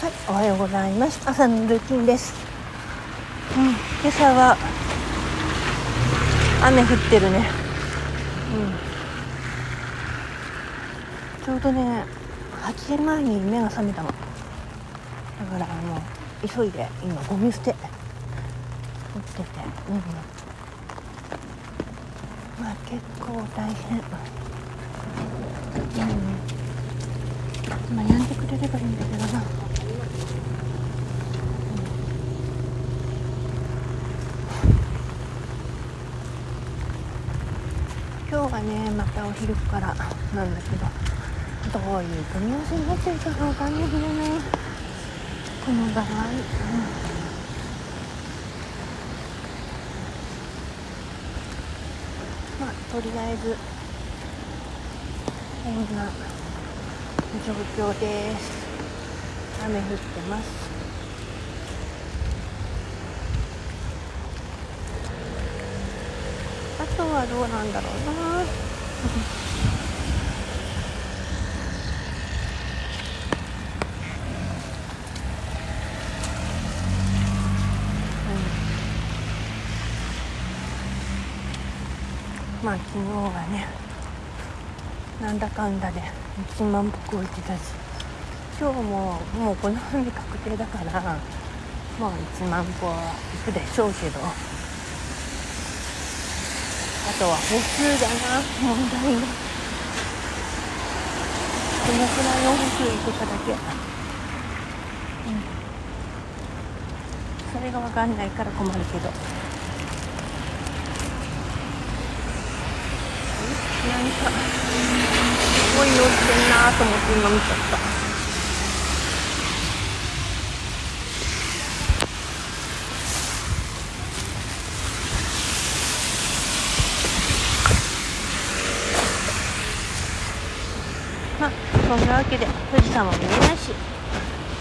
はい、おはようございます。朝のルーティンです、うん、今朝は雨降ってるね。うん。ちょうどね8時前に目が覚めたの。だからもう急いで今ゴミ捨て持っててうん。まあ結構大変。うん。まあやんでくれればいいんだけどな今日はねまたお昼からなんだけどどういう組み合わせになってるかがわかんないんだよね。この場合、うん。まあとりあえずこんな状況です。雨降ってますあとはどうなんだろうな。まあ昨日はねなんだかんだで1万歩超えてたし今日ももうこの雨確定だからまあ1万歩は行くでしょうけど。あとは歩数だな。問題が。どのくらいの歩数行くかだけ、うん、それが分かんないから困るけど。なんかすごい乗ってんなと思って今見ちゃった。なそんなわけで富士山は見えないし。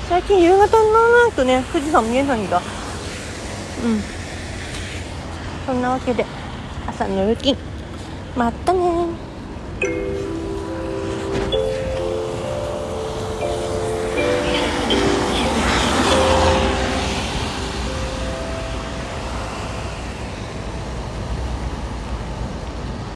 最近夕方にならないとね富士山見えないんだ。うん。そんなわけで朝のルーティンまたね